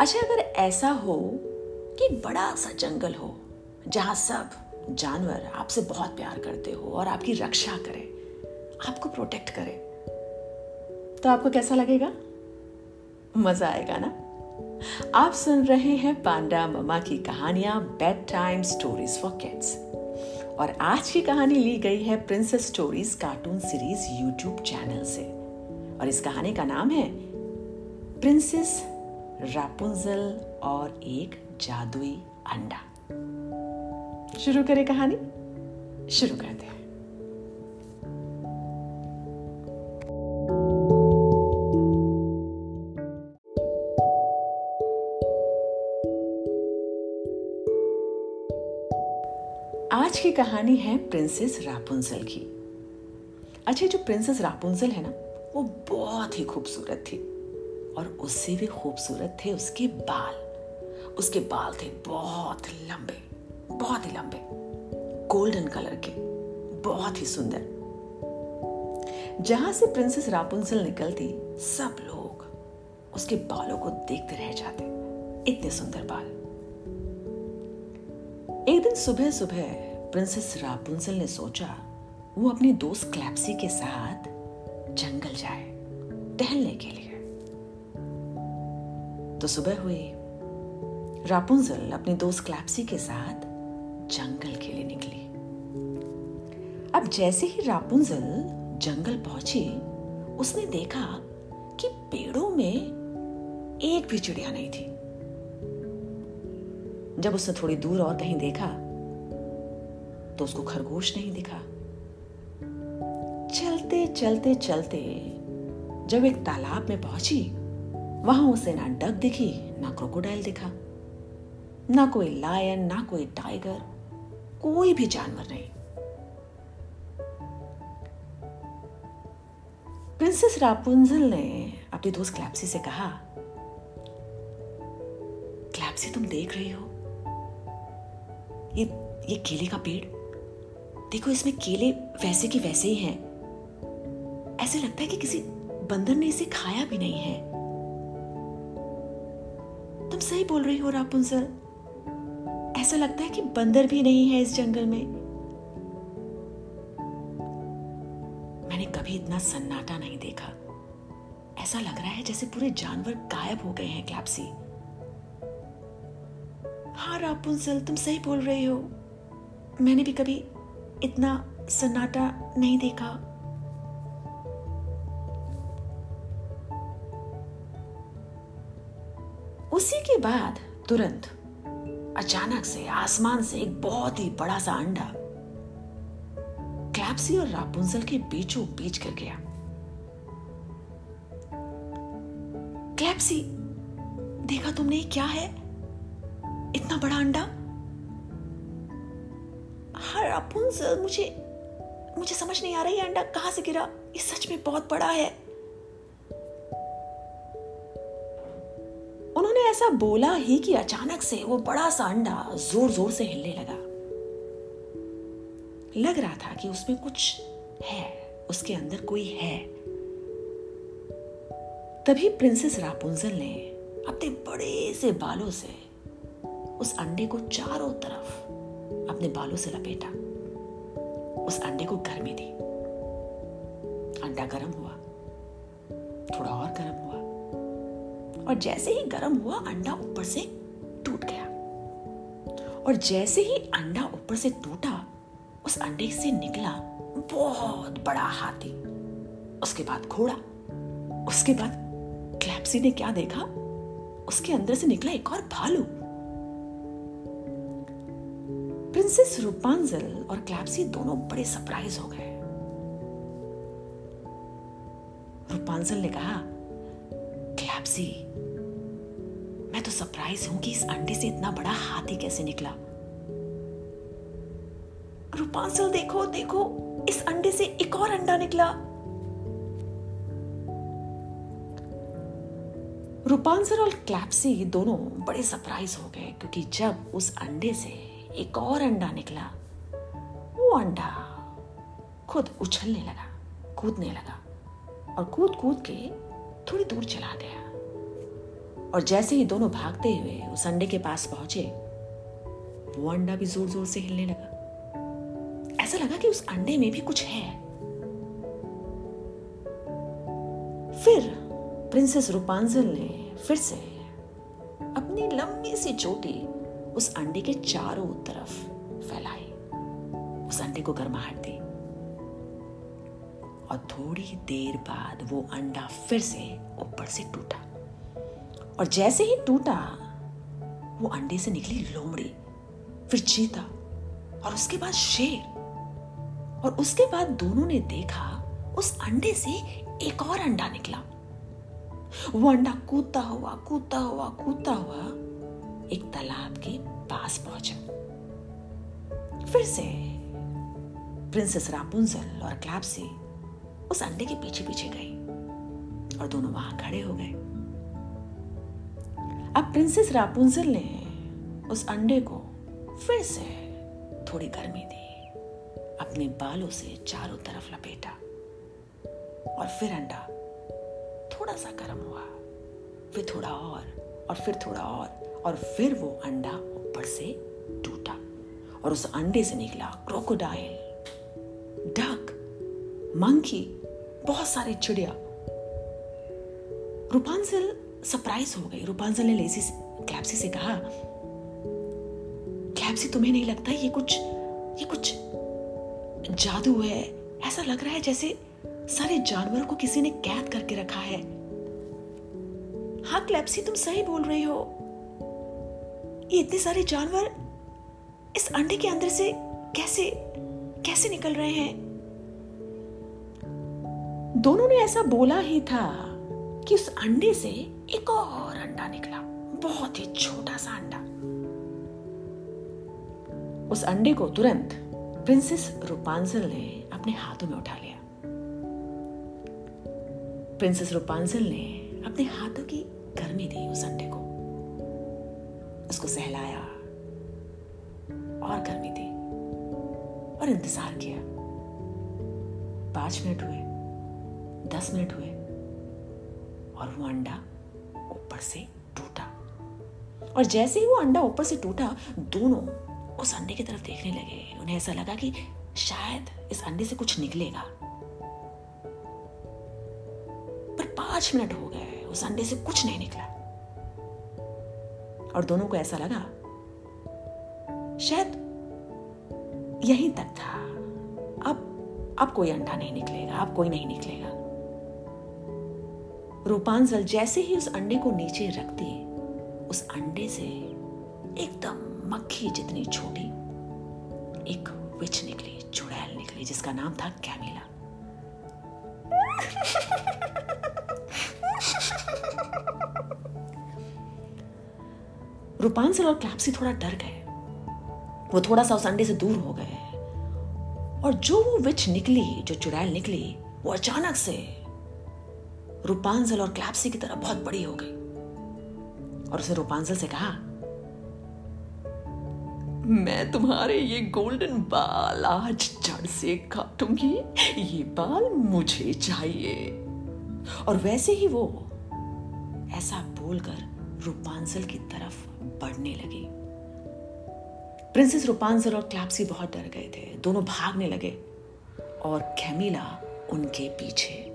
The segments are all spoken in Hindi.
अच्छा अगर ऐसा हो कि बड़ा सा जंगल हो जहाँ सब जानवर आपसे बहुत प्यार करते हो और आपकी रक्षा करे, आपको प्रोटेक्ट करे तो आपको कैसा लगेगा? मज़ा आएगा ना? आप सुन रहे हैं पांडा ममा की कहानियाँ bedtime stories for kids और आज की कहानी ली गई है princess stories cartoon series YouTube channel से। और इस कहानी का नाम है प्रिंसेस रापुंजल और एक जादुई अंडा। शुरू करें कहानी? शुरू करते हैं। आज की कहानी है प्रिंसेस रापुंजल की। अच्छा जो प्रिंसेस रापुंजल है ना वो बहुत ही खूबसूरत थी। और उससे भी खूबसूरत थे उसके बाल। उसके बाल थे बहुत लंबे, बहुत ही लंबे। गोल्डन कलर के, बहुत ही सुंदर। जहाँ से प्रिंसेस रापुंजल निकलती, सब लोग उसके बालों को देखते रह जाते। इतने सुंदर बाल। एक दिन सुबह सुबह प्रिंसेस रापुंसल ने सोचा, वो अपनी दोस्त क्लैप्सी के साथ जंगल जाए, टहलने के लिए। तो सुबह हुई। रापुंजल अपनी दोस्त क्लैप्सी के साथ जंगल के लिए निकली। अब जैसे ही रापुंजल जंगल पहुँची, उसने देखा कि पेड़ों में एक भी चिड़िया नहीं थी। जब उसने थोड़ी दूर और कहीं देखा तो उसको खरगोश नहीं दिखा। चलते चलते चलते जब एक तालाब में पहुँची वहाँ उसे ना डक दिखी, ना क्रोकोडाइल दिखा, ना कोई लायन ना कोई टाइगर कोई भी जानवर नहीं। प्रिंसेस रापुंजल ने अपनी दोस्त क्लैप्सी से कहा क्लैप्सी तुम देख रही हो? ये ये केले का पेड़? देखो, इसमें केले वैसे की वैसे ही हैं। ऐसे लगता है कि किसी बंदर ने इसे खाया भी नहीं है। तुम सही बोल रही हो रापुंजल ऐसा लगता है कि बंदर भी नहीं है इस जंगल में। मैंने कभी इतना सन्नाटा नहीं देखा। ऐसा लग रहा है जैसे पूरे जानवर गायब हो गए हैं, क्लैप्सी। हाँ रापुंजल तुम सही बोल रही हो। मैंने भी कभी इतना सन्नाटा नहीं देखा। बाद तुरंत अचानक से आसमान से एक बहुत ही बड़ा सा अंडा क्लैप्सी और रापुंसल के बीचों बीच कर गया। क्लैप्सी, देखा तुमने क्या है? इतना बड़ा अंडा? हाँ रापुंजल मुझे मुझे समझ नहीं आ रही अंडा कहाँ से गिरा। ये सच में बहुत बड़ा है। ऐसा बोला ही कि अचानक से वो बड़ा सा अंडा ज़ोर ज़ोर से हिलने लगा। लग रहा था कि उसमें कुछ है, उसके अंदर कोई है। तभी प्रिंसेस रापुंजल ने अपने बड़े से बालों से उस अंडे को चारों तरफ़ अपने बालों से लपेटा। उस अंडे को गर्मी दी। अंडा गर्म हुआ। थोड़ा और गर्म हुआ। और जैसे ही गर्म हुआ, अंडा ऊपर से टूट गया। और जैसे ही अंडा ऊपर से टूटा, उस अंडे से निकला बहुत बड़ा हाथी। उसके बाद घोड़ा, उसके बाद क्लैप्सी ने क्या देखा? उसके अंदर से निकला एक और भालू। प्रिंसेस रूपांजल और क्लैप्सी दोनों बड़े सरप्राइज़ हो गए। रूपांजल ने कहा क्लैप्सी मैं तो सरप्राइज़ हूँ कि इस अंडे से इतना बड़ा हाथी कैसे निकला। रूपांसल देखो देखो, इस अंडे से एक और अंडा निकला। रूपांसर और क्लैप्सी दोनों बड़े सरप्राइज़ हो गए, क्योंकि जब उस अंडे से एक और अंडा निकला, वो अंडा खुद उछलने लगा, कूदने लगा और कूद कूद के थोड़ी दूर चला गया। और जैसे ही दोनों भागते हुए उस अंडे के पास पहुँचे वो अंडा भी ज़ोर ज़ोर से हिलने लगा। ऐसा लगा कि उस अंडे में भी कुछ है। फिर प्रिंसेस रूपांजल ने फिर से अपनी लंबी सी चोटी उस अंडे के चारों तरफ़ फैलाई। उस अंडे को गर्माहट दी। और थोड़ी देर बाद वो अंडा फिर से ऊपर से टूटा। और जैसे ही टूटा, वो अंडे से निकली लोमड़ी, फिर चीता और उसके बाद शेर। और उसके बाद दोनों ने देखा, उस अंडे से एक और अंडा निकला। वो अंडा कूदता हुआ कूदता हुआ कूदता हुआ एक तालाब के पास पहुँचा। फिर से प्रिंसेस रापुंजल और क्लैप्सी उस अंडे के पीछे पीछे गई और दोनों वहाँ खड़े हो गए। अब प्रिंसेस रापुंजल ने उस अंडे को फिर से थोड़ी गर्मी दी, अपने बालों से चारों तरफ़ लपेटा और फिर अंडा थोड़ा सा गर्म हुआ, फिर थोड़ा और और फिर थोड़ा और और फिर वो अंडा ऊपर से टूटा और उस अंडे से निकला क्रोकोडाइल डक मंकी बहुत सारी चिड़िया। रूपांजल सरप्राइज़ हो गई। रूपांजल ने लेसी क्लैप्सी से कहा क्लैप्सी तुम्हें नहीं लगता ये कुछ ये कुछ जादू है? ऐसा लग रहा है जैसे सारे जानवरों को किसी ने कैद करके रखा है। हाँ क्लैप्सी तुम सही बोल रही हो। ये इतने सारे जानवर इस अंडे के अंदर से कैसे कैसे निकल रहे हैं? दोनों ने ऐसा बोला ही था। कि उस अंडे से एक और अंडा निकला? बहुत ही छोटा सा अंडा। उस अंडे को तुरंत प्रिंसेस रूपांजल ने अपने हाथों में उठा लिया। प्रिंसेस रूपांजल ने अपने हाथों की गर्मी दी उस अंडे को। उसको सहलाया और गर्मी दी और इंतज़ार किया। पाँच मिनट हुए, दस मिनट हुए और वो अंडा ऊपर से टूटा। और जैसे ही वो अंडा ऊपर से टूटा, दोनों उस अंडे की तरफ़ देखने लगे। उन्हें ऐसा लगा कि शायद इस अंडे से कुछ निकलेगा। पर पाँच मिनट हो गए, उस अंडे से कुछ नहीं निकला। और दोनों को ऐसा लगा, शायद यहीं तक था। अब अब कोई अंडा नहीं निकलेगा, अब कोई नहीं निकलेगा। रूपांजल जैसे ही उस अंडे को नीचे रखती उस अंडे से एकदम मक्खी जितनी छोटी, एक विच निकली, चुड़ैल निकली, जिसका नाम था कैमिला। रूपांसल और क्लैप्सी थोड़ा डर गए। वो थोड़ा सा उस अंडे से दूर हो गए। और जो वो विच निकली, जो चुड़ैल निकली, वो अचानक से रूपांजल और क्लैप्सी की तरह बहुत बड़ी हो गई। और उसे रूपांजल से कहा, मैं तुम्हारे ये गोल्डन बाल आज जड़ से काटूँगी। ये बाल मुझे चाहिए। और वैसे ही वो ऐसा बोलकर रूपांजल की तरफ़ बढ़ने लगी। प्रिंसेस रूपांजल और क्लैप्सी बहुत डर गए थे। दोनों भागने लगे और कैमिला उनके पीछे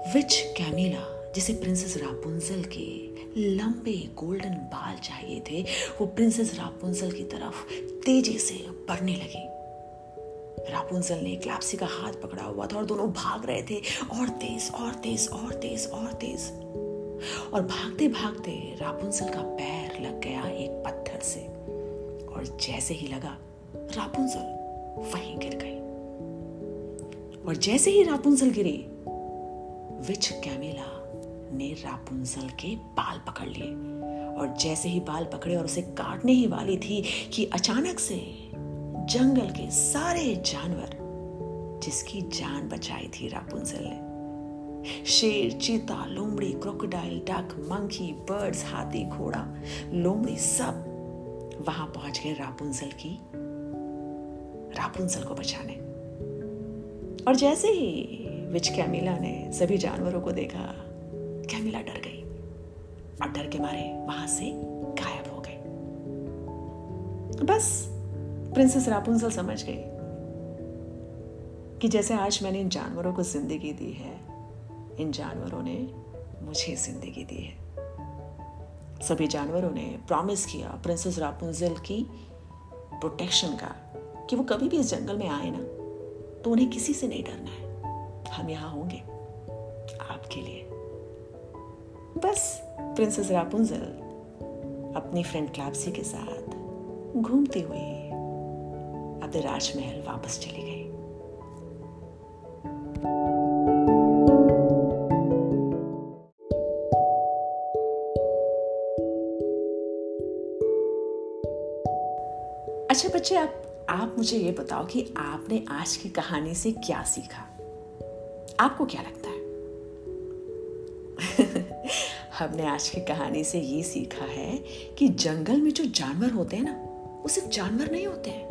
विच कैमिला जिसे प्रिंसेस रापुंजल के लंबे गोल्डन बाल चाहिए थे, वो प्रिंसेस रापुंजल की तरफ़ तेज़ी से बढ़ने लगी। रापुंजल ने क्लैप्सी का हाथ पकड़ा हुआ था और दोनों भाग रहे थे। और तेज और तेज और तेज और तेज। और भागते भागते रापुंजल का पैर लग गया एक पत्थर से। और जैसे ही लगा रापुंजल वहीं गिर गई। और जैसे ही रापुंजल गिरी विच कैमिला ने रापुंजल के बाल पकड़ लिए। और जैसे ही बाल पकड़े और उसे काटने ही वाली थी कि अचानक से जंगल के सारे जानवर, जिसकी जान बचाई थी रापुंजल ने, शेर, चीता, लोमड़ी, क्रोकोडाइल, डक, मंकी, बर्ड्स, हाथी, घोड़ा, लोमड़ी सब वहाँ पहुँच गए रापुंजल की, रापुंसल को बचाने। और जैसे ही विच कैमिला ने सभी जानवरों को देखा। कैमिला डर गई और डर के मारे वहाँ से गायब हो गई बस प्रिंसेस रापुंसल समझ गई कि जैसे आज मैंने इन जानवरों को ज़िंदगी दी है, इन जानवरों ने मुझे ज़िंदगी दी है। सभी जानवरों ने प्रॉमिस किया प्रिंसेस रापुंजल की प्रोटेक्शन का कि वो कभी भी इस जंगल में आए ना तो उन्हें किसी से नहीं डरना है। हम यहाँ होंगे, आपके लिए। बस प्रिंसेस रापुंजल अपनी फ्रेंड क्लैप्सी के साथ घूमती हुई अपने राजमहल वापस चली गई अच्छा बच्चे आप आप मुझे ये बताओ कि आपने आज की कहानी से क्या सीखा? आपको क्या लगता है? हमने आज की कहानी से ये सीखा है कि जंगल में जो जानवर होते हैं ना, वो सिर्फ़ जानवर नहीं होते हैं।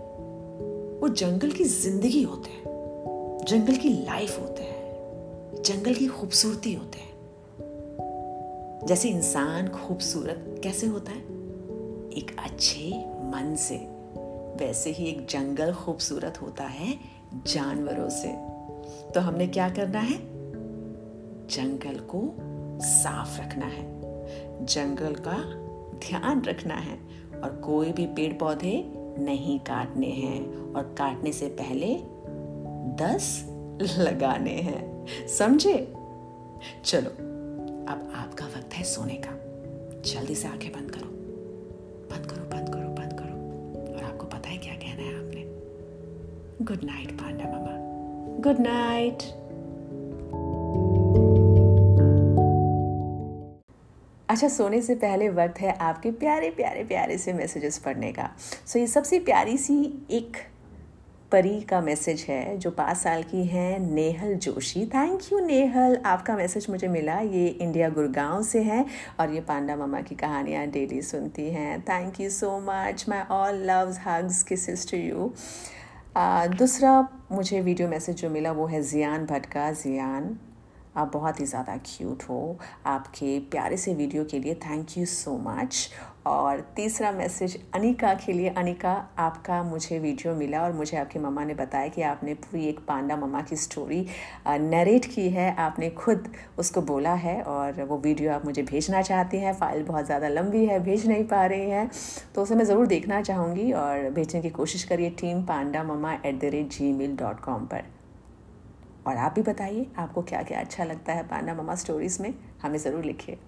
वो जंगल की ज़िंदगी होते हैं, जंगल की लाइफ होते हैं, जंगल की खूबसूरती होते हैं। जैसे इंसान खूबसूरत कैसे होता है? एक अच्छे मन से। वैसे ही एक जंगल खूबसूरत होता है जानवरों से। तो हमने क्या करना है? जंगल को साफ़ रखना है। जंगल का ध्यान रखना है और कोई भी पेड़ पौधे नहीं काटने हैं और काटने से पहले दस लगाने हैं। समझे? चलो, अब आपका वक्त है सोने का। जल्दी से आँखें बंद करो। बंद करो बंद करो बंद करो। और आपको पता है क्या कहना है आपने? Good night Panda Mama good night अच्छा सोने से पहले वक्त है आपके प्यारे प्यारे प्यारे से मैसेजेस पढ़ने का। सो so, ये सबसे प्यारी सी एक परी का मैसेज है जो पाँच साल की है Nehal Joshi. Thank you Nehal. आपका मैसेज मुझे मिला। ये इंडिया गुड़गांव से है और ये पांडा मामा की कहानियाँ डेली सुनती हैं। Thank you so much my all loves hugs kisses to you दूसरा मुझे वीडियो मैसेज जो मिला वो है जियान भटका जियान आप बहुत ही ज़्यादा क्यूट हो। आपके प्यारे से वीडियो के लिए थैंक यू सो मच और तीसरा मैसेज अनिका के लिए, अनिका, आपका मुझे वीडियो मिला और मुझे आपकी मम्मा ने बताया कि आपने पूरी एक पांडा मम्मा की स्टोरी नरेट की है। आपने खुद उसको बोला है और वो वीडियो आप मुझे भेजना चाहती हैं। फ़ाइल बहुत ज़्यादा लंबी है, भेज नहीं पा रही हैं। तो उसे मैं ज़रूर देखना चाहूँगी और भेजने की कोशिश करिए team Panda Mama at the rate Gmail dot com पर। और आप भी बताइए, आपको क्या क्या अच्छा लगता है पांडा मामा स्टोरीज़ में? हमें ज़रूर लिखिए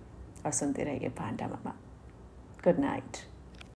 और सुनते रहिए पांडा मामा। Good night